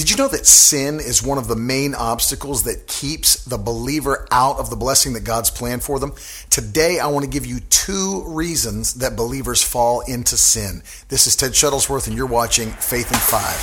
Did you know that sin is one of the main obstacles that keeps the believer out of the blessing that God's planned for them? Today, I want to give you two reasons that believers fall into sin. This is Ted Shuttlesworth, and you're watching Faith in Five.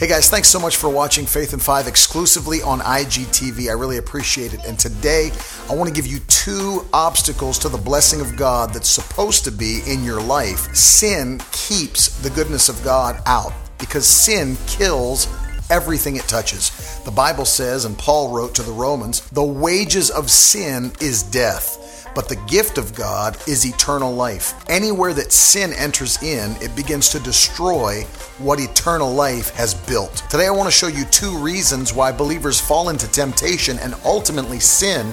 Hey guys, thanks so much for watching Faith in Five exclusively on IGTV. I really appreciate it. And today, I want to give you two obstacles to the blessing of God that's supposed to be in your life. Sin keeps the goodness of God out because sin kills everything it touches. The Bible says, and Paul wrote to the Romans, the wages of sin is death. But the gift of God is eternal life. Anywhere that sin enters in, it begins to destroy what eternal life has built. Today, I want to show you two reasons why believers fall into temptation and ultimately sin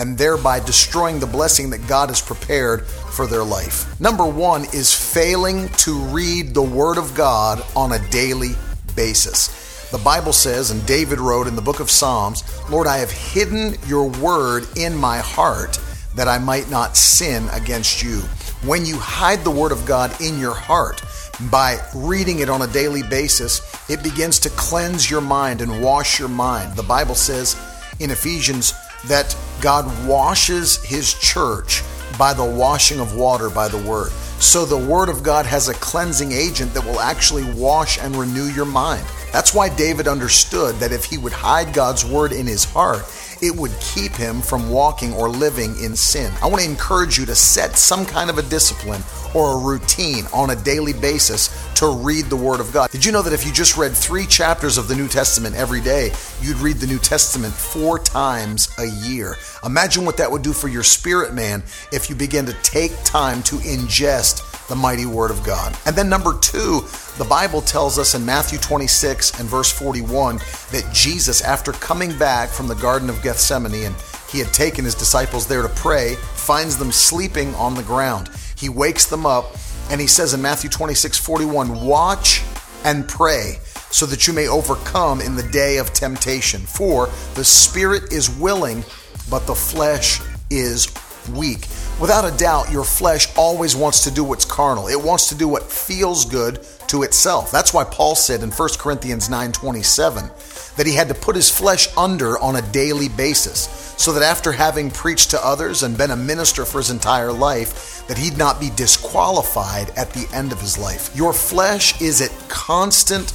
and thereby destroying the blessing that God has prepared for their life. Number one is failing to read the Word of God on a daily basis. The Bible says, and David wrote in the book of Psalms, Lord, I have hidden your word in my heart that I might not sin against you. When you hide the word of God in your heart, by reading it on a daily basis, it begins to cleanse your mind and wash your mind. The Bible says in Ephesians that God washes his church by the washing of water by the word. So the word of God has a cleansing agent that will actually wash and renew your mind. That's why David understood that if he would hide God's word in his heart, it would keep him from walking or living in sin. I want to encourage you to set some kind of a discipline or a routine on a daily basis to read the Word of God. Did you know that if you just read three chapters of the New Testament every day, you'd read the New Testament four times a year? Imagine what that would do for your spirit, man, if you begin to take time to ingest the mighty Word of God. And then, number two, the Bible tells us in Matthew 26 and verse 41 that Jesus, after coming back from the Garden of Gethsemane and he had taken his disciples there to pray, finds them sleeping on the ground. He wakes them up and he says in Matthew 26 41, Watch and pray so that you may overcome in the day of temptation. For the spirit is willing, but the flesh is weak. Without a doubt, your flesh always wants to do what's carnal. It wants to do what feels good to itself. That's why Paul said in 1 Corinthians 9:27 that he had to put his flesh under on a daily basis, so that after having preached to others and been a minister for his entire life, that he'd not be disqualified at the end of his life. Your flesh is at constant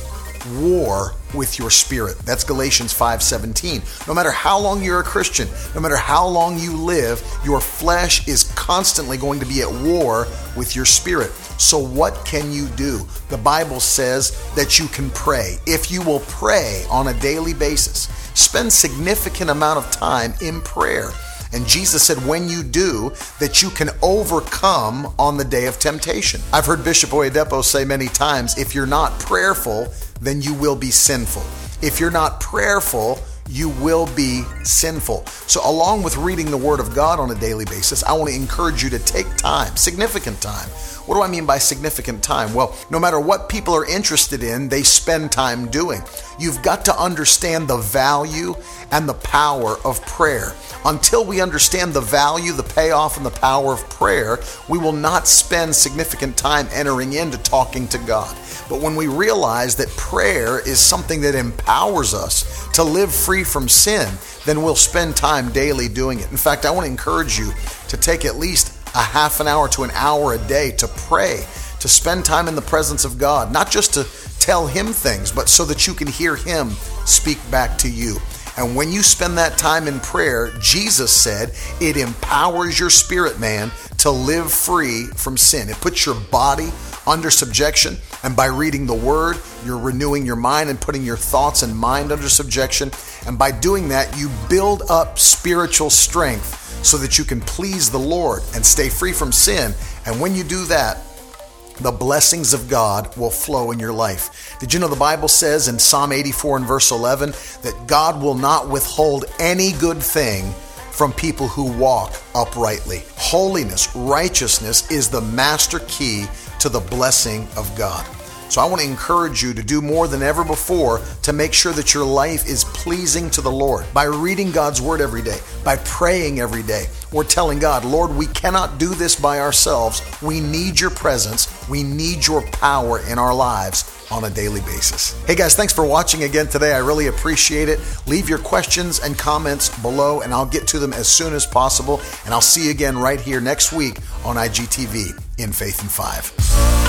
war with your spirit. That's Galatians 5:17. No matter how long you're a Christian, no matter how long you live, your flesh is constantly going to be at war with your spirit. So what can you do? The Bible says that you can pray. If you will pray on a daily basis, spend significant amount of time in prayer. And Jesus said, when you do, that you can overcome on the day of temptation. I've heard Bishop Oyedepo say many times if you're not prayerful, then you will be sinful. If you're not prayerful, you will be sinful. So, along with reading the Word of God on a daily basis, I want to encourage you to take time, significant time. What do I mean by significant time? Well, no matter what people are interested in, they spend time doing. You've got to understand the value and the power of prayer. Until we understand the value, the payoff, and the power of prayer, we will not spend significant time entering into talking to God. But when we realize that prayer is something that empowers us to live free from sin, then we'll spend time daily doing it. In fact, I want to encourage you to take at least a half an hour to an hour a day to pray, to spend time in the presence of God, not just to tell Him things, but so that you can hear Him speak back to you. And when you spend that time in prayer, Jesus said it empowers your spirit man to live free from sin. It puts your body under subjection. And by reading the word, you're renewing your mind and putting your thoughts and mind under subjection. And by doing that, you build up spiritual strength so that you can please the Lord and stay free from sin. And when you do that, the blessings of God will flow in your life. Did you know the Bible says in Psalm 84 and verse 11 that God will not withhold any good thing from people who walk uprightly? Holiness, righteousness is the master key to the blessing of God. So I want to encourage you to do more than ever before to make sure that your life is pleasing to the Lord by reading God's word every day, by praying every day. We're telling God, Lord, we cannot do this by ourselves. We need your presence. We need your power in our lives on a daily basis. Hey guys, thanks for watching again today. I really appreciate it. Leave your questions and comments below, and I'll get to them as soon as possible. And I'll see you again right here next week on IGTV in Faith in Five.